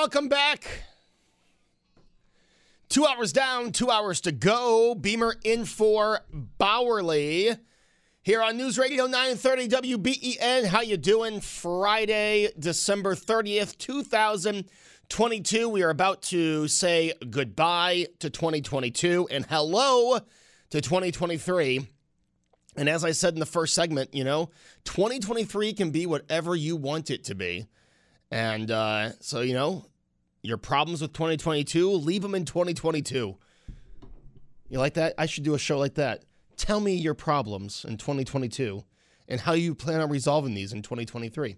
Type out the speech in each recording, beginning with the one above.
welcome back. Two hours down, two hours to go. Beamer in for Bauerle here on News Radio 930 WBEN. How you doing? Friday, December 30th, 2022. We are about to say goodbye to 2022 and hello to 2023. And as I said in the first segment, you know, 2023 can be whatever you want it to be. And uh, so, you know, your problems with 2022, leave them in 2022. You like that? I should do a show like that. Tell me your problems in 2022 and how you plan on resolving these in 2023.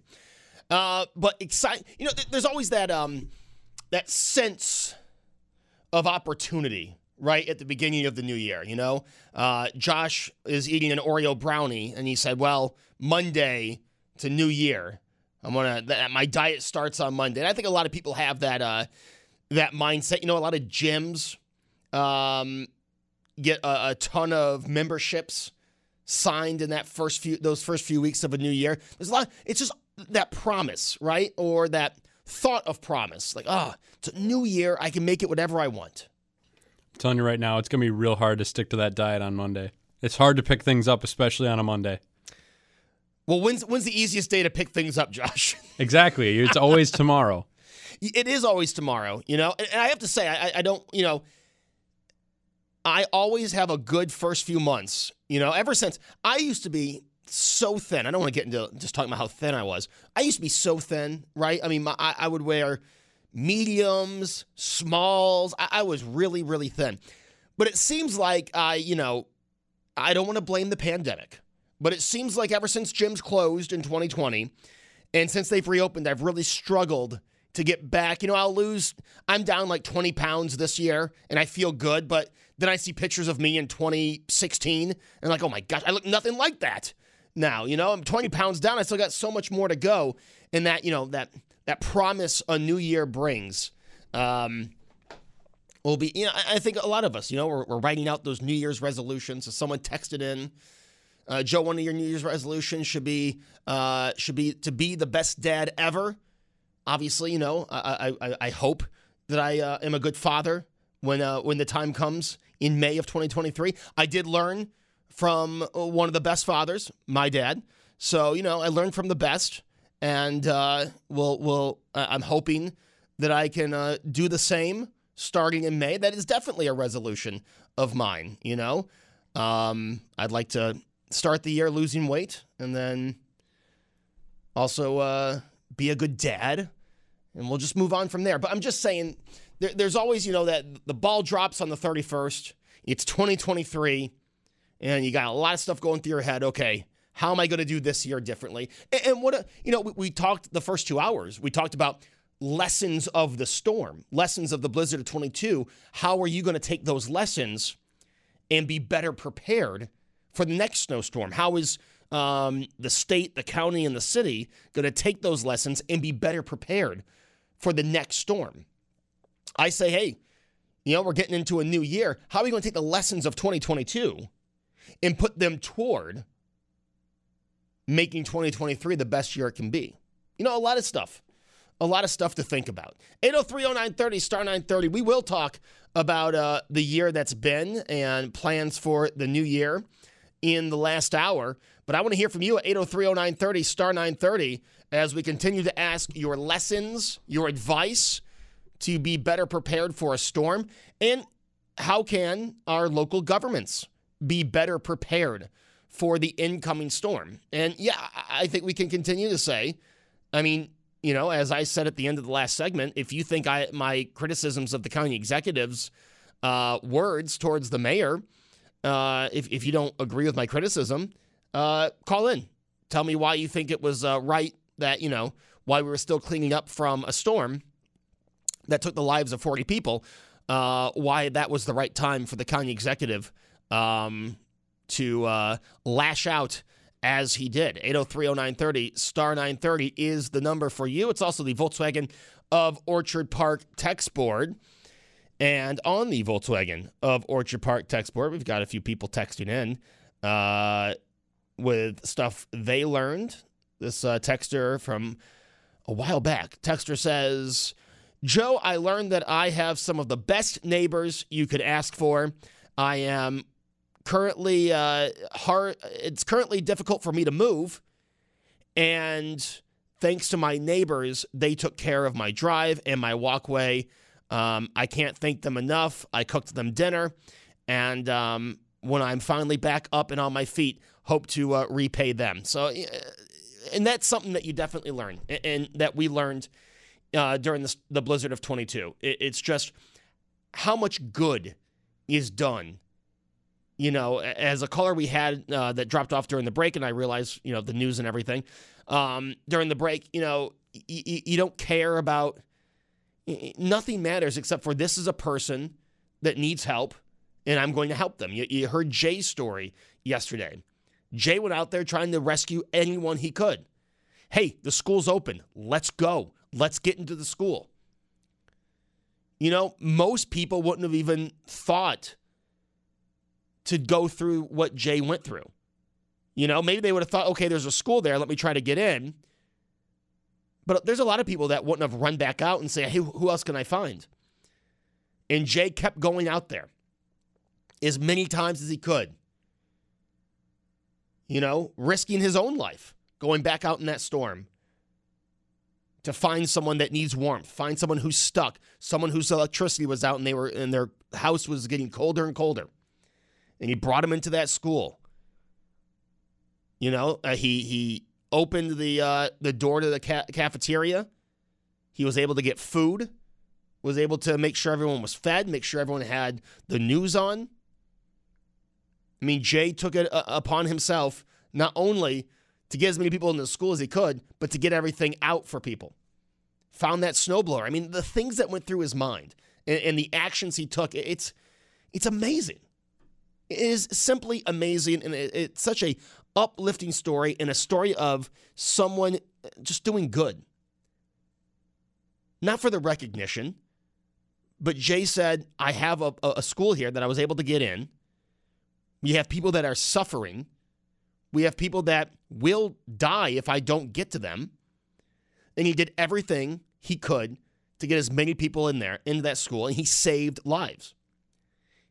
Uh, but excite, you know, th- there's always that um, that sense of opportunity right at the beginning of the new year. You know, uh, Josh is eating an Oreo brownie, and he said, "Well, Monday to New Year, I'm gonna that my diet starts on Monday. And I think a lot of people have that uh, that mindset. You know, a lot of gyms um, get a, a, ton of memberships signed in that first few those first few weeks of a new year. There's a lot. It's just that promise, right, or that thought of promise. Like, ah, oh, it's a new year. I can make it whatever I want. I'm telling you right now, it's gonna be real hard to stick to that diet on Monday. It's hard to pick things up, especially on a Monday. Well, when's when's the easiest day to pick things up, Josh? exactly. It's always tomorrow. It is always tomorrow, you know. And, I have to say, I, I don't, you know, I always have a good first few months. You know, ever since I used to be so thin. I don't want to get into just talking about how thin I was. I used to be so thin, right? I mean, my, I, I, would wear mediums, smalls. I, I was really, really thin. But it seems like I, you know, I don't want to blame the pandemic. But it seems like ever since gyms closed in 2020 and since they've reopened, I've really struggled to get back. You know, I'll lose, I'm down like 20 pounds this year and I feel good, but then I see pictures of me in 2016 and like, oh my gosh, I look nothing like that now. You know, I'm 20 pounds down. I still got so much more to go. And that, you know, that, that promise a new year brings. Um, will be, you know, I think a lot of us, you know, we're, we're writing out those New Year's resolutions. So someone texted in, uh, Joe, one of your New Year's resolutions should be uh, should be to be the best dad ever. Obviously, you know, I I, I hope that I uh, am a good father when uh, when the time comes in May of 2023. I did learn from uh, one of the best fathers, my dad. So you know, I learned from the best, and uh, we'll will I'm hoping that I can do the same starting in May. That is definitely a resolution of mine. You know, um, I'd like to start the year losing weight and then also uh, be a good dad. And we'll just move on from there. But I'm just saying, there, there's always, you know, that the ball drops on the 31st. It's 2023, and you got a lot of stuff going through your head. Okay, how am I going to do this year differently? And, and what, a, you know, we, we talked the first two hours, we talked about lessons of the storm, lessons of the blizzard of 22. How are you going to take those lessons and be better prepared for the next snowstorm? How is um, the state, the county, and the city going to take those lessons and be better prepared for the next storm? I say, hey, you know, we're getting into a new year. How are we going to take the lessons of 2022 and put them toward making 2023 the best year it can be? You know, a lot of stuff. A lot of stuff to think about. 8030930, star 930. We will talk about uh, the year that's been and plans for the new year in the last hour. But I want to hear from you at 803 0930, star 930, as we continue to ask your lessons, your advice to be better prepared for a storm. And how can our local governments be better prepared for the incoming storm? And yeah, I think we can continue to say, I mean, you know, as I said at the end of the last segment, if you think I my criticisms of the county executives' uh, words towards the mayor, uh, if, if you don't agree with my criticism, uh, call in. Tell me why you think it was uh, right that, you know, why we were still cleaning up from a storm that took the lives of 40 people, uh, why that was the right time for the county executive um, to uh, lash out as he did. 8030930 star 930 is the number for you. It's also the Volkswagen of Orchard Park text board. And on the Volkswagen of Orchard Park text board, we've got a few people texting in uh, with stuff they learned. This uh, texter from a while back, texter says, Joe, I learned that I have some of the best neighbors you could ask for. I am currently uh, hard. It's currently difficult for me to move, and thanks to my neighbors, they took care of my drive and my walkway. Um, I can't thank them enough. I cooked them dinner, and um, when I'm finally back up and on my feet, hope to uh, repay them. So, uh, and that's something that you definitely learn, and, that we learned uh, during the, the blizzard of 22. It, it's just how much good is done. You know, as a caller we had uh, that dropped off during the break, and I realized, you know, the news and everything um, during the break, you know, y- y- you don't care about nothing matters except for this is a person that needs help, and I'm going to help them. You, you heard Jay's story yesterday. Jay went out there trying to rescue anyone he could. Hey, the school's open. Let's go. Let's get into the school. You know, most people wouldn't have even thought to go through what Jay went through. You know, maybe they would have thought, okay, there's a school there. Let me try to get in. But there's a lot of people that wouldn't have run back out and say, hey, who else can I find? And Jay kept going out there as many times as he could. You know, risking his own life, going back out in that storm to find someone that needs warmth, find someone who's stuck, someone whose electricity was out and they were and their house was getting colder and colder. And he brought him into that school. You know, uh, he he opened the uh, the door to the ca- cafeteria. He was able to get food. Was able to make sure everyone was fed, make sure everyone had the news on. I mean, Jay took it uh, upon himself not only to get as many people in the school as he could, but to get everything out for people. Found that snowblower. I mean, the things that went through his mind and, and the actions he took, it's it's amazing. It is simply amazing, and it, it's such a uplifting story and a story of someone uh, just doing good. Not for the recognition, but Jay said, I have a, a school here that I was able to get in. We have people that are suffering. We have people that will die if I don't get to them. And he did everything he could to get as many people in there, into that school, and he saved lives.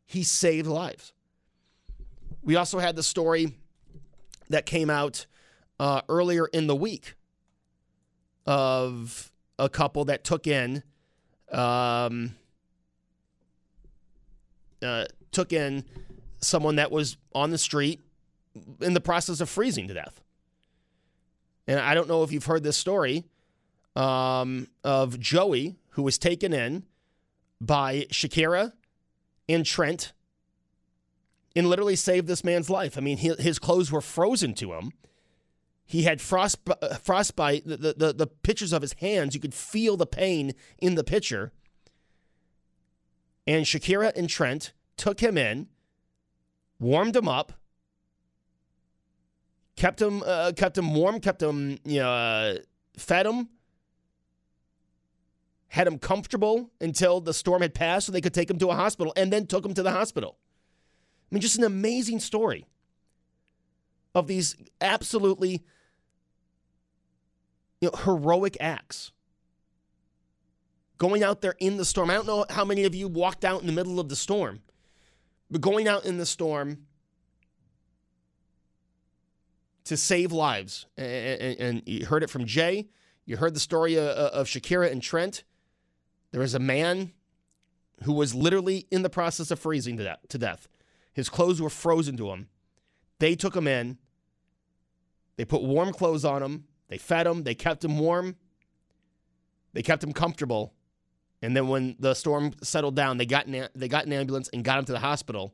He saved lives. We also had the story that came out uh, earlier in the week of a couple that took in um, uh, took in someone that was on the street in the process of freezing to death. And I don't know if you've heard this story um, of Joey, who was taken in by Shakira and Trent and literally saved this man's life. I mean, his clothes were frozen to him. He had frost, uh, frostbite. The, the, the pictures of his hands, you could feel the pain in the picture. And Shakira and Trent took him in, warmed him up, kept him, uh, kept him warm, kept him, you know, uh, fed him, had him comfortable until the storm had passed so they could take him to a hospital, and then took him to the hospital. I mean, just an amazing story of these absolutely you know, heroic acts. Going out there in the storm. I don't know how many of you walked out in the middle of the storm, but going out in the storm to save lives. And, and you heard it from Jay. You heard the story of, of Shakira and Trent. There was a man who was literally in the process of freezing to death. His clothes were frozen to him. They took him in. They put warm clothes on him. They fed him. They kept him warm. They kept him comfortable. And then when the storm settled down, they got an, they got an ambulance and got him to the hospital.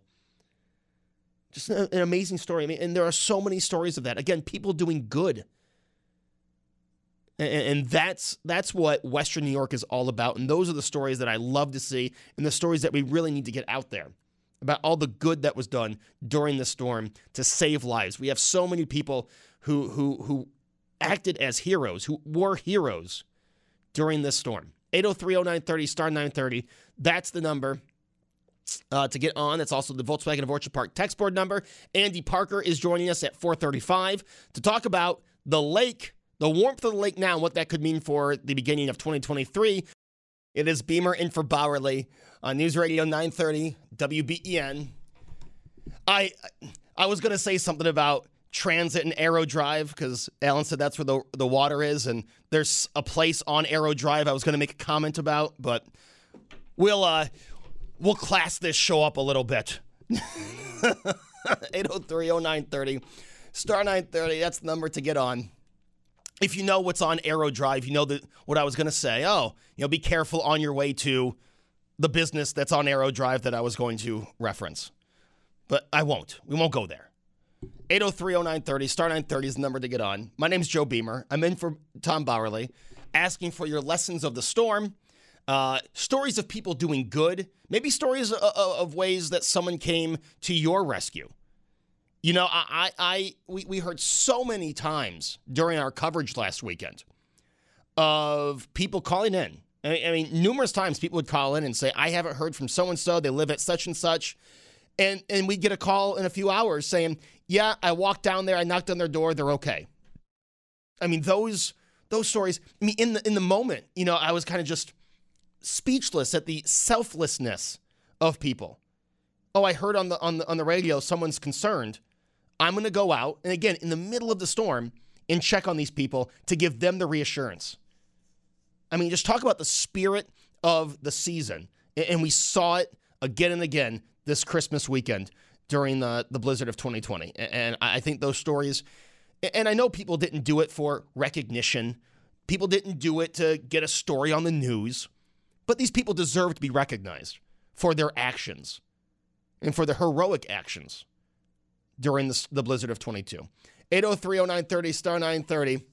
Just an, an amazing story. I mean, and there are so many stories of that. Again, people doing good. And, and that's that's what Western New York is all about. And those are the stories that I love to see, and the stories that we really need to get out there about all the good that was done during the storm to save lives. We have so many people who who who acted as heroes, who were heroes during this storm. 8030930 star 930. That's the number. Uh, to get on, that's also the Volkswagen of Orchard Park text board number. Andy Parker is joining us at 435 to talk about the lake, the warmth of the lake now, and what that could mean for the beginning of 2023 It is Beamer in for Bauerle on News Radio 930 WBEN. I I was gonna say something about transit and Aero Drive because Alan said that's where the the water is, and there's a place on Aero Drive I was gonna make a comment about, but we'll uh we'll class this show up a little bit. 8030930 star 930 that's the number to get on if you know what's on aero drive you know that what i was going to say oh you know be careful on your way to the business that's on aero drive that i was going to reference. But i won't. We won't go there. 8030930 star 930 is the number to get on. My name's joe beamer. I'm in for tom bauerle asking for your lessons of the storm uh, stories of people doing good, maybe stories of, of, ways that someone came to your rescue. You know, I, I, I we, we heard so many times during our coverage last weekend of people calling in. I, I mean, numerous times people would call in and say, "I haven't heard from so and so. They live at such and such," and and we'd get a call in a few hours saying, "Yeah, I walked down there. I knocked on their door. They're okay." I mean, those those stories. I mean, in the in the moment, you know, I was kind of just speechless at the selflessness of people. Oh, I heard on the on the on the radio someone's concerned. I'm going to go out and again in the middle of the storm and check on these people to give them the reassurance. I mean, just talk about the spirit of the season. And we saw it again and again this Christmas weekend during the, the blizzard of 2020. And I think those stories, and I know people didn't do it for recognition, people didn't do it to get a story on the news. But these people deserve to be recognized for their actions and for the heroic actions during the, the blizzard of 22. 8030930 star 930.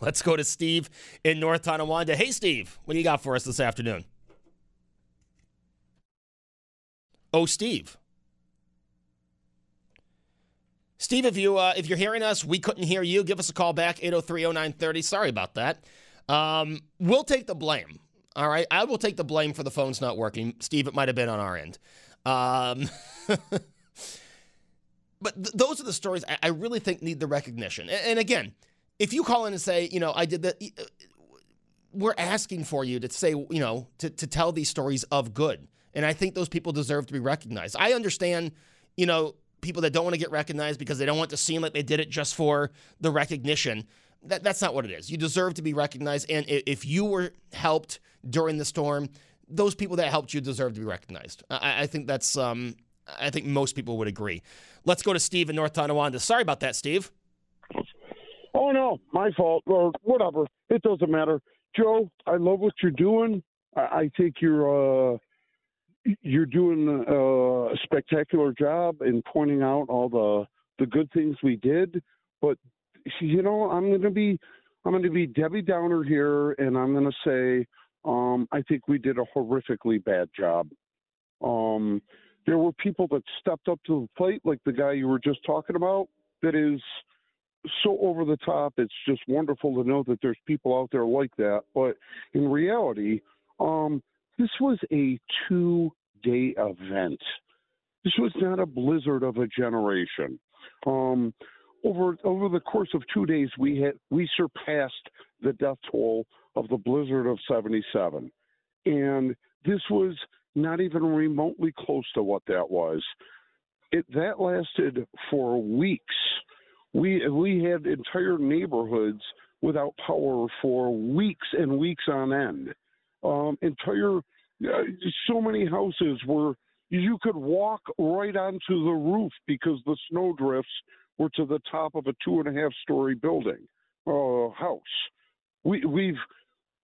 Let's go to Steve in North Tonawanda. Hey, Steve, what do you got for us this afternoon? Oh, Steve. Steve, if you uh, if you're hearing us, we couldn't hear you. Give us a call back 8030930. Sorry about that. Um, we'll take the blame. All right. I will take the blame for the phones not working. Steve, it might have been on our end. Um, but th- those are the stories I-, I, really think need the recognition. And, and, again, if you call in and say, you know, I did that, uh, we're asking for you to say, you know, to, to tell these stories of good. And I think those people deserve to be recognized. I understand, you know, people that don't want to get recognized because they don't want to seem like they did it just for the recognition. That, that's not what it is. You deserve to be recognized. And if you were helped during the storm, those people that helped you deserve to be recognized. I, I think that's, um, I think most people would agree. Let's go to Steve in North Tonawanda. Sorry about that, Steve. Oh, no, my fault, or whatever. It doesn't matter. Joe, I love what you're doing. I, I think you're, uh, you're doing a spectacular job in pointing out all the the good things we did. But you know, I'm going to be I'm going to be Debbie Downer here, and I'm going to say um, I think we did a horrifically bad job. Um, there were people that stepped up to the plate, like the guy you were just talking about, that is so over the top. It's just wonderful to know that there's people out there like that. But in reality, um, this was a two day event. This was not a blizzard of a generation. Um, over over the course of two days, we had we surpassed the death toll of the blizzard of '77, and this was not even remotely close to what that was. It that lasted for weeks. We we had entire neighborhoods without power for weeks and weeks on end. Um, entire uh, so many houses were you could walk right onto the roof because the snowdrifts were to the top of a two and a half story building uh, house. We we've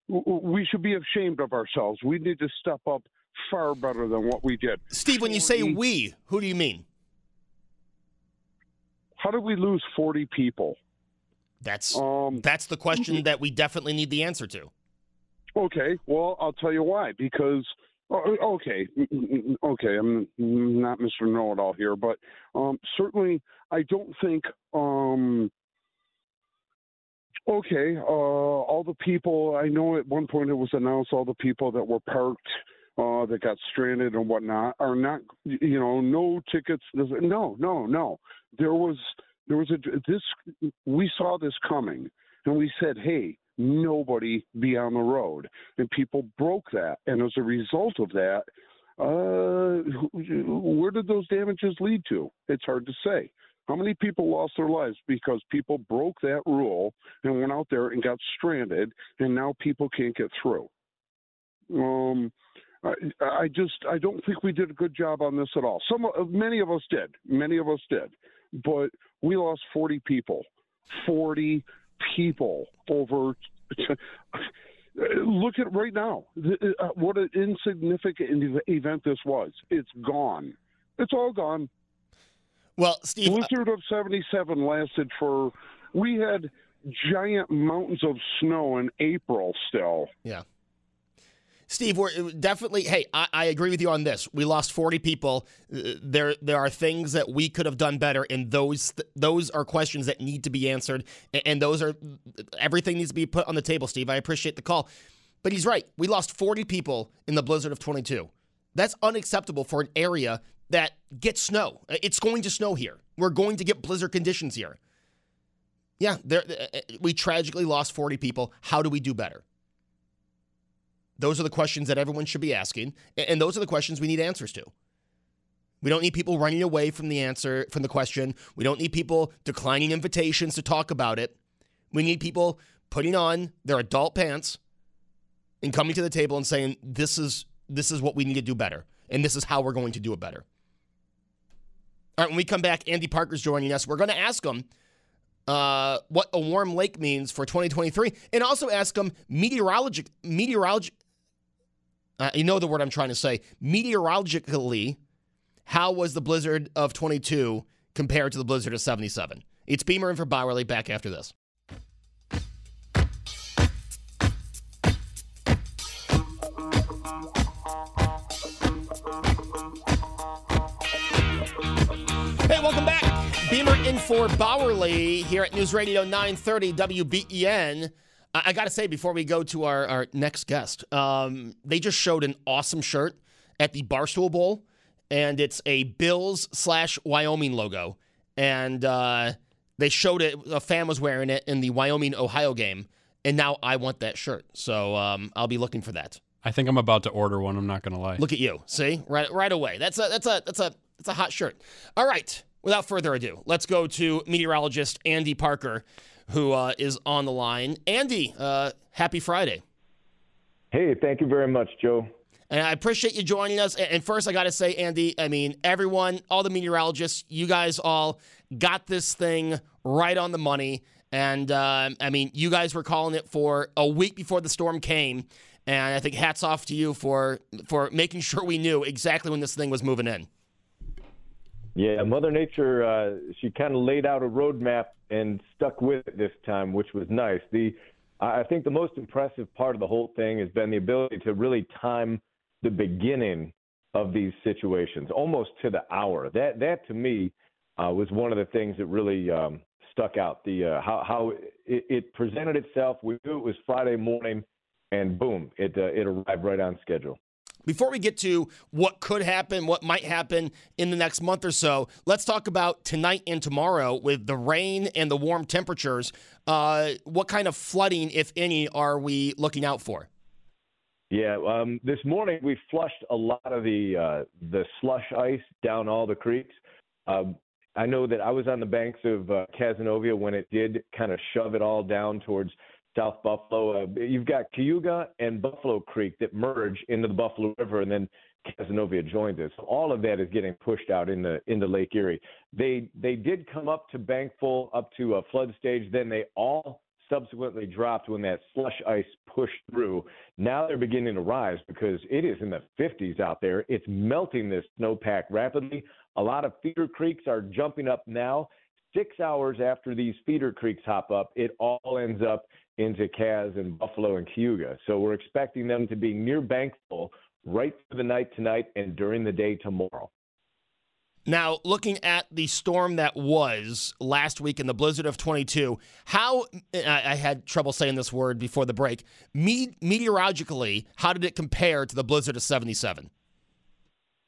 we should be ashamed of ourselves. We need to step up far better than what we did. Steve, when you say we, who do you mean? How did we lose 40 people? That's um, that's the question that we definitely need the answer to. Okay, well, I'll tell you why. Because oh, okay, okay, I'm not Mr. Know-it-all here, but um, certainly I don't think. Um, okay, uh, all the people I know at one point it was announced all the people that were parked. Uh, that got stranded and whatnot are not, you know, no tickets. No, no, no. There was, there was a this. We saw this coming, and we said, "Hey, nobody be on the road. And people broke that. And as a result of that, uh, where did those damages lead to? It's hard to say. How many people lost their lives because people broke that rule and went out there and got stranded, and now people can't get through? Um, I, I just I don't think we did a good job on this at all. Some uh, many of us did, many of us did, but we lost 40 people, 40 people over. look at right now. Uh, uh, what an insignificant event this was. It's gone. It's all gone. Well, Steve, uh Blizzard of '77 lasted for. We had giant mountains of snow in April still. Yeah. Steve, we're definitely. Hey, I, I, agree with you on this. We lost 40 people. Uh, there, there are things that we could have done better, and those, those are questions that need to be answered. And those are everything needs to be put on the table. Steve, I appreciate the call, but he's right. We lost 40 people in the blizzard of 22. That's unacceptable for an area that gets snow. It's going to snow here. We're going to get blizzard conditions here. Yeah, there, uh, uh, we tragically lost 40 people. How do we do better? Those are the questions that everyone should be asking, and those are the questions we need answers to. We don't need people running away from the answer, from the question. We don't need people declining invitations to talk about it. We need people putting on their adult pants and coming to the table and saying, "This is this is what we need to do better, and this is how we're going to do it better." All right, when we come back, Andy Parker's joining us. We're going to ask him uh, what a warm lake means for 2023, and also ask him meteorologic meteorologic uh, you know the word I'm trying to say. Meteorologically, how was the blizzard of 22 compared to the blizzard of 77? It's Beamer and for Bauerle back after this. Hey, welcome back. Beamer in for Bauerle here at News Radio 930 WBEN. I, I got to say, before we go to our, our next guest, um, they just showed an awesome shirt at the Barstool Bowl, and it's a Bills slash Wyoming logo. And uh, they showed it, a fan was wearing it in the Wyoming Ohio game. And now I want that shirt. So um, I'll be looking for that. I think I'm about to order one. I'm not going to lie. Look at you. See? Right right away. That's a that's a that's a that's a hot shirt. All right. Without further ado, let's go to meteorologist Andy Parker who uh, is on the line. Andy, uh, happy Friday. Hey, thank you very much, Joe. And I appreciate you joining us. And first, I got to say, Andy, I mean, everyone, all the meteorologists, you guys all got this thing right on the money. And uh, I mean, you guys were calling it for a week before the storm came. And I think hats off to you for for making sure we knew exactly when this thing was moving in. Yeah, Mother Nature, uh, she kind of laid out a roadmap and stuck with it this time, which was nice. The I think the most impressive part of the whole thing has been the ability to really time the beginning of these situations almost to the hour. That that to me uh, was one of the things that really um, stuck out. The uh, how how it, it, presented itself. We knew it was Friday morning, and boom, it uh, it arrived right on schedule. Before we get to what could happen, what might happen in the next month or so, let's talk about tonight and tomorrow with the rain and the warm temperatures. Uh, what kind of flooding, if any, are we looking out for? Yeah, um, this morning we flushed a lot of the uh, the slush ice down all the creeks. Um, I know that I was on the banks of uh, Cazenovia when it did kind of shove it all down towards South Buffalo. Uh, you've got Cayuga and Buffalo Creek that merge into the Buffalo River, and then Cazenovia joins it. So all of that is getting pushed out in the into Lake Erie. They they did come up to bankful up to a flood stage. Then they all subsequently dropped when that slush ice pushed through. Now they're beginning to rise because it is in the 50s out there. It's melting this snowpack rapidly. A lot of feeder creeks are jumping up now. Six hours after these feeder creeks hop up, it all ends up into Kaz and Buffalo and Cayuga. So we're expecting them to be near bankful right through the night tonight and during the day tomorrow. Now, looking at the storm that was last week in the blizzard of 22, how I had trouble saying this word before the break. Me, meteorologically, how did it compare to the blizzard of 77?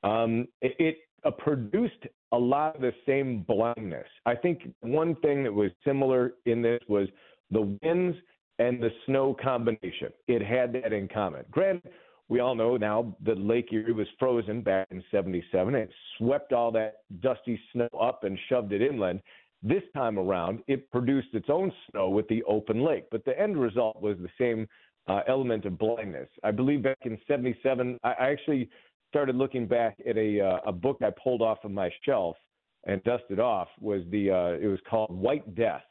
Um, it, it uh, produced a lot of the same blindness. I think one thing that was similar in this was the winds and the snow combination. It had that in common. Granted, we all know now that Lake Erie was frozen back in 77. It swept all that dusty snow up and shoved it inland. This time around, it produced its own snow with the open lake, but the end result was the same uh, element of blindness. I believe back in 77, I, I actually started looking back at a, uh, a book I pulled off of my shelf and dusted off was the uh, it was called White Death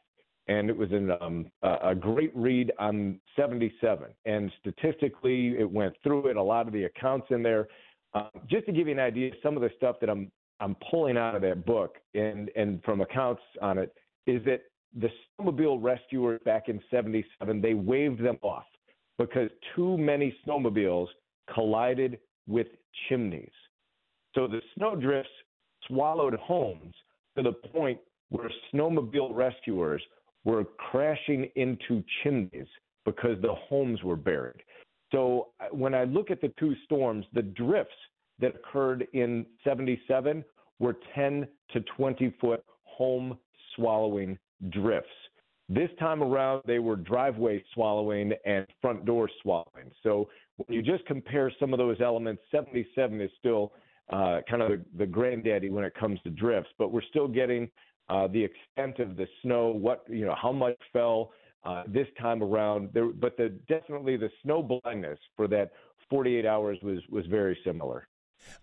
and it was an, um, a great read on 77. And statistically, it went through it, a lot of the accounts in there. Uh, just to give you an idea, some of the stuff that I'm I'm pulling out of that book and and from accounts on it is that the snowmobile rescuers back in 77 they waved them off because too many snowmobiles collided with chimneys. So the snowdrifts swallowed homes to the point where snowmobile rescuers were crashing into chimneys because the homes were buried. So uh, when I look at the two storms, the drifts that occurred in 77 were 10 to 20 foot home swallowing drifts. This time around, they were driveway swallowing and front door swallowing. So when you just compare some of those elements, 77 is still uh, kind of the, the granddaddy when it comes to drifts, but we're still getting uh, the extent of the snow, what you know, how much fell uh, this time around. There, but the definitely the snow blindness for that 48 hours was was very similar.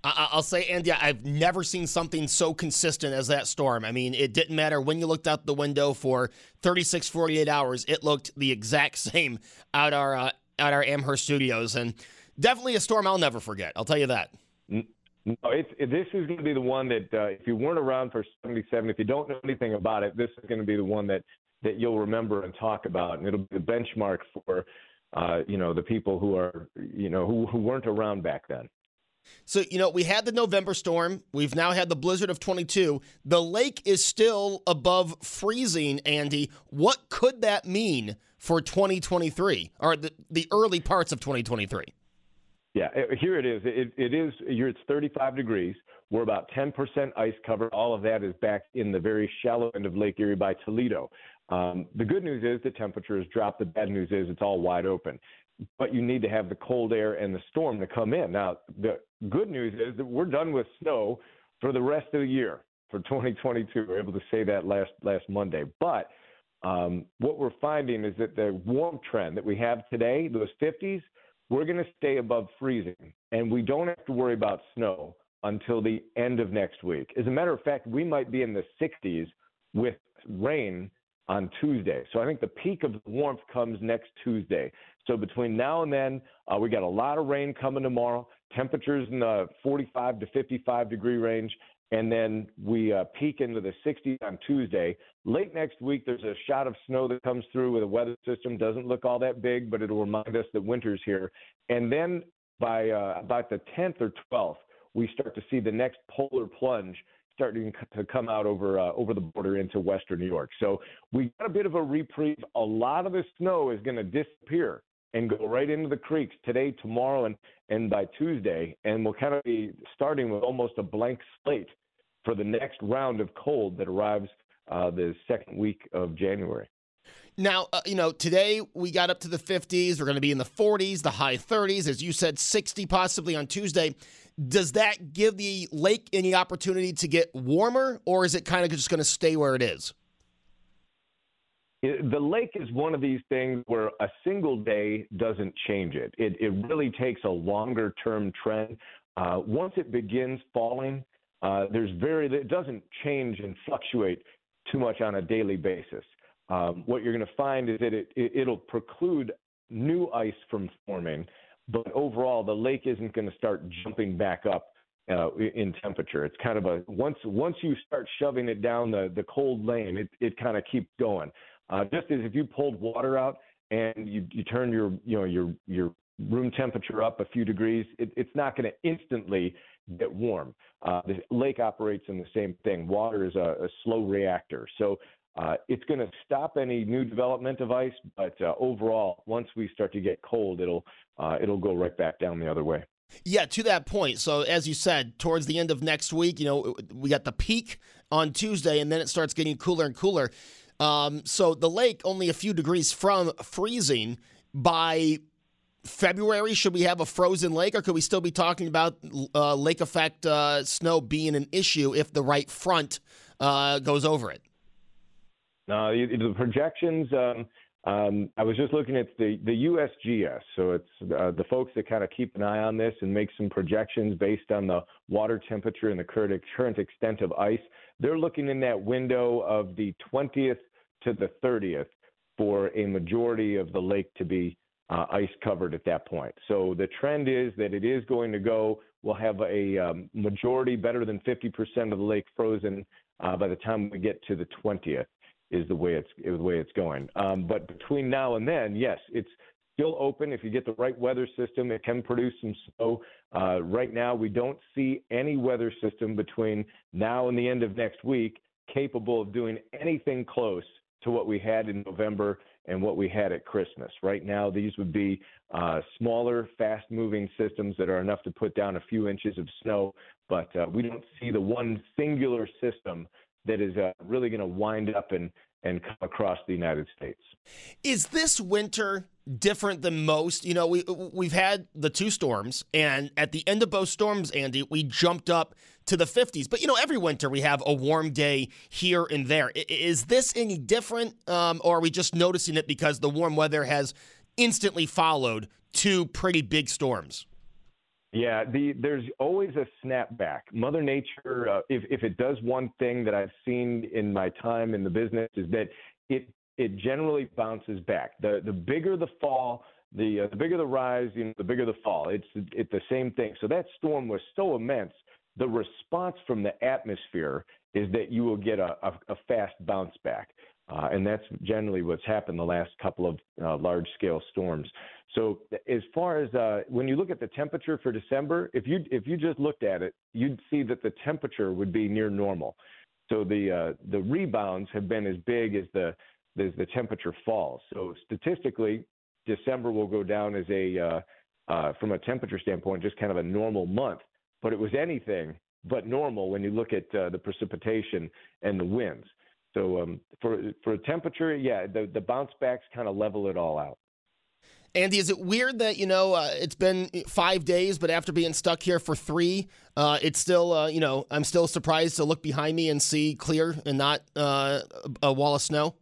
I'll say, Andy, I've never seen something so consistent as that storm. I mean, it didn't matter when you looked out the window for 36, 48 hours, it looked the exact same out our uh, out our Amherst studios, and definitely a storm I'll never forget. I'll tell you that. No, it's it, this is going to be the one that uh, if you weren't around for 77, if you don't know anything about it, this is going to be the one that that you'll remember and talk about, and it'll be the benchmark for uh, you know the people who are you know who who weren't around back then. So, you know, we had the November storm. We've now had the blizzard of 22. The lake is still above freezing, Andy. What could that mean for 2023 or the, the early parts of 2023? Yeah, here it is. It, it is. It's 35 degrees. We're about 10% ice cover. All of that is back in the very shallow end of Lake Erie by Toledo. Um, the good news is the temperature has dropped. The bad news is it's all wide open. But you need to have the cold air and the storm to come in. Now, the good news is that we're done with snow for the rest of the year for 2022. We are able to say that last last Monday. But um, what we're finding is that the warm trend that we have today, those 50s, we're going to stay above freezing, and we don't have to worry about snow until the end of next week. As a matter of fact, we might be in the 60s with rain on Tuesday. So I think the peak of warmth comes next Tuesday. So between now and then, uh, we got a lot of rain coming tomorrow. Temperatures in the 45 to 55 degree range, and then we uh, peak into the 60s on Tuesday. Late next week, there's a shot of snow that comes through with a weather system. Doesn't look all that big, but it'll remind us that winter's here. And then by uh, about the 10th or 12th, we start to see the next polar plunge starting to come out over uh, over the border into western New York. So we got a bit of a reprieve. A lot of the snow is going to disappear and go right into the creeks today, tomorrow, and and by Tuesday, and we'll kind of be starting with almost a blank slate for the next round of cold that arrives uh, the second week of January. Now, uh, you know, today we got up to the 50s. We're going to be in the 40s, the high 30s, as you said, 60 possibly on Tuesday. Does that give the lake any opportunity to get warmer, or is it kind of just going to stay where it is? The lake is one of these things where a single day doesn't change it. It, it really takes a longer term trend. Uh, once it begins falling, uh, there's very it doesn't change and fluctuate too much on a daily basis. Um, what you're going to find is that it, it it'll preclude new ice from forming, but overall the lake isn't going to start jumping back up uh, in temperature. It's kind of a once once you start shoving it down the the cold lane, it it kind of keeps going. Uh, just as if you pulled water out and you you turn your you know your your room temperature up a few degrees, it, it's not going to instantly get warm. Uh, the lake operates in the same thing. Water is a, a slow reactor, so uh, it's going to stop any new development of ice. But uh, overall, once we start to get cold, it'll uh, it'll go right back down the other way. Yeah, to that point. So, as you said, towards the end of next week, you know, we got the peak on Tuesday, and then it starts getting cooler and cooler. Um, so the lake only a few degrees from freezing. By February, should we have a frozen lake, or could we still be talking about uh, lake effect uh, snow being an issue if the right front uh, goes over it? No, the projections. Um, um, I was just looking at the the USGS, so it's uh, the folks that kind of keep an eye on this and make some projections based on the water temperature and the current current extent of ice. They're looking in that window of the 20th to the 30th for a majority of the lake to be uh, ice covered at that point. So the trend is that it is going to go. We'll have a um, majority better than 50% of the lake frozen uh, by the time we get to the 20th. Is the way it's the way it's going. Um, but between now and then, yes, it's still open. If you get the right weather system, it can produce some snow. Uh, right now, we don't see any weather system between now and the end of next week capable of doing anything close to what we had in November and what we had at Christmas. Right now, these would be uh, smaller, fast moving systems that are enough to put down a few inches of snow, but uh, we don't see the one singular system that is uh, really going to wind up and, and come across the United States. Is this winter different than most? You know, we we've had the two storms, and at the end of both storms, Andy, we jumped up to the 50s. But you know, every winter we have a warm day here and there. Is this any different, um, or are we just noticing it because the warm weather has instantly followed two pretty big storms? Yeah, the, there's always a snapback. Mother Nature, uh, if if it does one thing that I've seen in my time in the business, is that it it generally bounces back. The the bigger the fall, the uh, the bigger the rise, you know, the bigger the fall. It's it's the same thing. So that storm was so immense. The response from the atmosphere is that you will get a, a, a fast bounce back. Uh, and that's generally what's happened the last couple of uh, large scale storms. So as far as uh, when you look at the temperature for December, if you if you just looked at it, you'd see that the temperature would be near normal. So the uh, the rebounds have been as big as the as the temperature falls. So statistically, December will go down as a uh, uh, from a temperature standpoint, just kind of a normal month. But it was anything but normal when you look at uh, the precipitation and the winds. So um, for for temperature, yeah, the the bounce backs kind of level it all out. Andy, is it weird that you know uh, it's been five days, but after being stuck here for three, uh, it's still uh, you know I'm still surprised to look behind me and see clear and not uh, a wall of snow.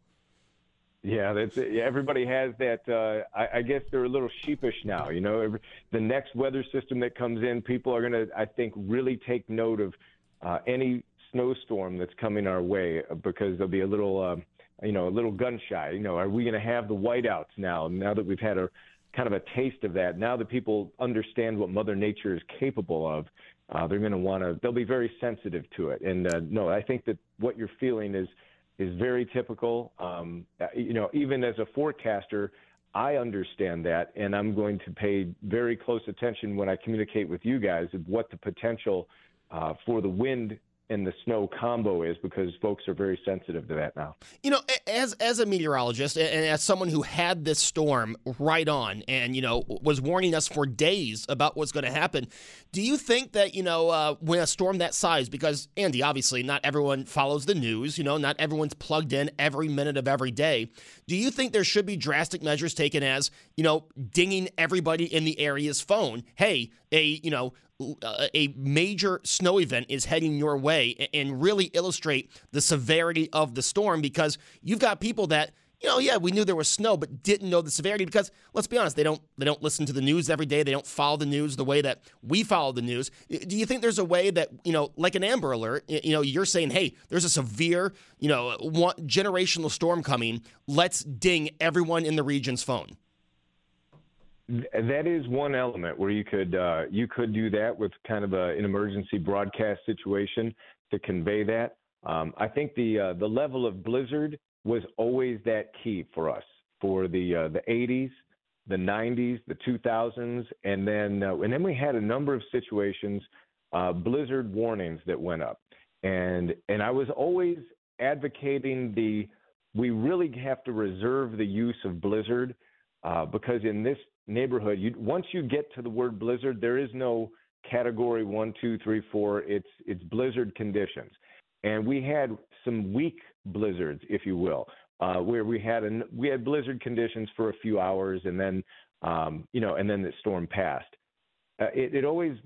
Yeah, that's everybody has that. Uh, I, I, guess they're a little sheepish now. You know, every, the next weather system that comes in, people are going to, I think, really take note of uh, any snowstorm that's coming our way because they'll be a little. Um, you know, a little gun shy. You know, are we going to have the whiteouts now? Now that we've had a kind of a taste of that, now that people understand what Mother Nature is capable of, uh, they're going to want to. They'll be very sensitive to it. And uh, no, I think that what you're feeling is is very typical. Um, uh, you know, even as a forecaster, I understand that, and I'm going to pay very close attention when I communicate with you guys of what the potential uh, for the wind and the snow combo is because folks are very sensitive to that now. You know, as as a meteorologist and as someone who had this storm right on and you know was warning us for days about what's going to happen, do you think that you know uh, when a storm that size, because Andy, obviously not everyone follows the news, you know, not everyone's plugged in every minute of every day. Do you think there should be drastic measures taken as you know dinging everybody in the area's phone? Hey, a you know uh, a major snow event is heading your way and really illustrate the severity of the storm because you've got people that you know yeah we knew there was snow but didn't know the severity because let's be honest they don't they don't listen to the news every day. They don't follow the news the way that we follow the news. Do you think there's a way that you know like an amber alert you know you're saying hey there's a severe you know one generational storm coming. Let's ding everyone in the region's phone that is one element where you could uh, you could do that with kind of a, an emergency broadcast situation to convey that. Um, I think the uh, the level of blizzard was always that key for us for the uh, the 80s, the 90s, the 2000s, and then uh, and then we had a number of situations, uh, blizzard warnings that went up, and and I was always advocating the we really have to reserve the use of blizzard uh, because in this neighborhood, you once you get to the word blizzard, there is no category one, two, three, four. It's it's blizzard conditions, and we had some weak blizzards, if you will. uh, where we had an, we had blizzard conditions for a few hours, and then um, you know, and then the storm passed. Uh, it, it always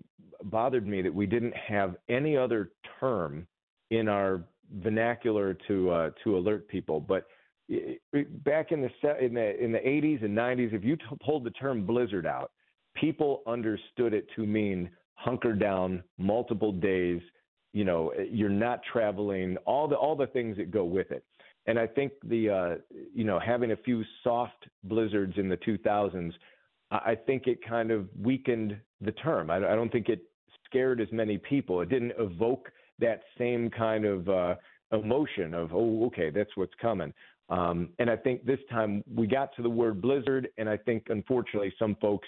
bothered me that we didn't have any other term in our vernacular to uh, to alert people. But back in the in the in the 80s and 90s, if you t- pulled the term blizzard out, people understood it to mean hunker down, multiple days. You know, you're not traveling, all the all the things that go with it. And I think the uh, you know having a few soft blizzards in the 2000s, I think it kind of weakened the term. I, I don't think it scared as many people. It didn't evoke that same kind of uh, emotion of oh okay that's what's coming. Um, and I think this time we got to the word blizzard, and I think unfortunately some folks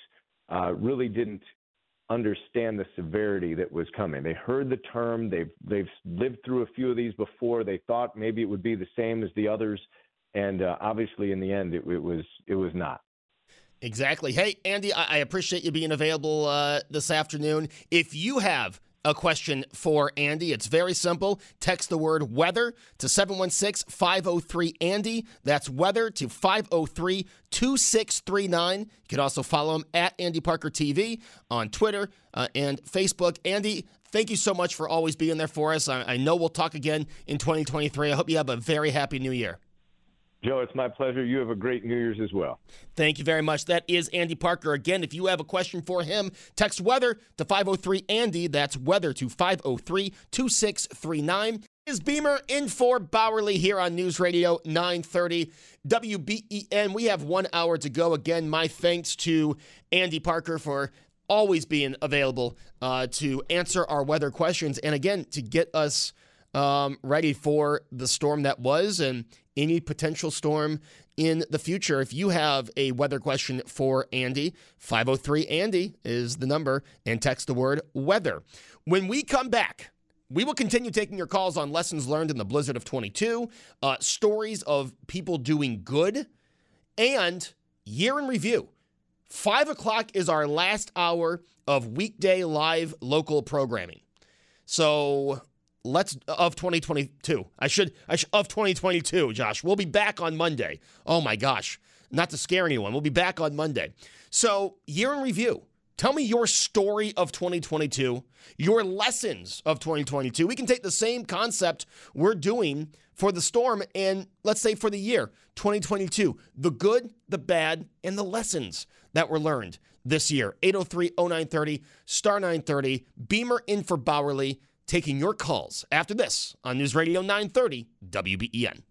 uh, really didn't understand the severity that was coming. They heard the term, they've they've lived through a few of these before. They thought maybe it would be the same as the others, and uh, obviously in the end it, it, was it was not. Exactly. Hey, Andy, I, appreciate you being available uh, this afternoon. If you have a question for Andy. It's very simple. Text the word weather to 716 503 Andy. That's weather to 503 2639. You can also follow him at Andy Parker TV on Twitter uh, and Facebook. Andy, thank you so much for always being there for us. I, I know we'll talk again in 2023. I hope you have a very happy new year. Joe, it's my pleasure. You have a great New Year's as well. Thank you very much. That is Andy Parker. Again, if you have a question for him, text weather to 503 Andy. That's weather to 503 2639. Is Beamer in for Bauerle here on News Radio 930 WBEN. We have one hour to go. Again, my thanks to Andy Parker for always being available uh, to answer our weather questions and again to get us um, ready for the storm that was and any potential storm in the future. If you have a weather question for Andy, 503 Andy is the number, and text the word weather. When we come back, we will continue taking your calls on lessons learned in the blizzard of 22, uh, stories of people doing good, and year in review. Five o'clock is our last hour of weekday live local programming. So let's of 2022. I should I should of 2022, Josh. We'll be back on Monday. Oh my gosh. Not to scare anyone. We'll be back on Monday. So, year in review. Tell me your story of 2022, your lessons of 2022. We can take the same concept we're doing for the storm and let's say for the year 2022, the good, the bad, and the lessons that were learned this year. 803 0930, star 930, Beamer in for Bauerle taking your calls after this on News Radio 930 WBEN.